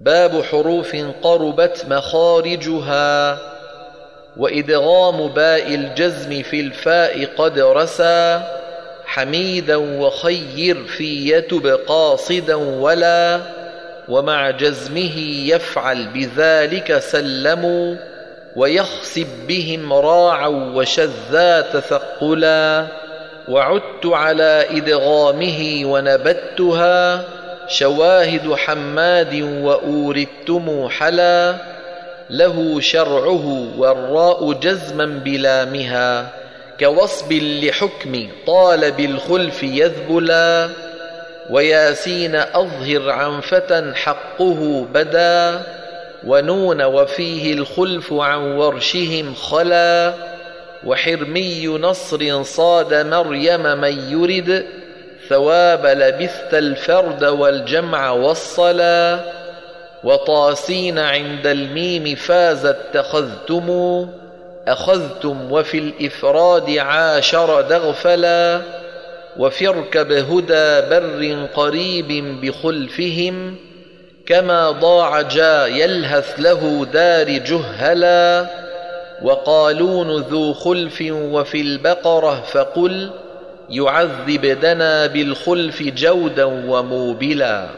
باب حروف قربت مخارجها وإدغام باء الجزم في الفاء قد رسى حميدا وخير في يتب قاصدا ولا ومع جزمه يفعل بذلك سلموا ويخسب بهم راعا وشذا تثقلا وعدت على إدغامه ونبتها شواهد حماد وأوردتم حلا له شرعه والراء جزما بلامها كوصب لحكم طال بالخلف يذبلا وياسين أظهر عن فتى حقه بدا ونون وفيه الخلف عن ورشهم خلا وحرمي نصر صاد مريم من يرد ثواب لبثت الفرد والجمع والصلا وطاسين عند الميم فاز اتخذتم أخذتم وفي الإفراد عاشر دغفلا وفي اركب هدى بر قريب بخلفهم كما ضاع جا يلهث له دار جهلا وقالون ذو خلف وفي البقرة فقل يعذب دنا بالخلف جودا وموبلا.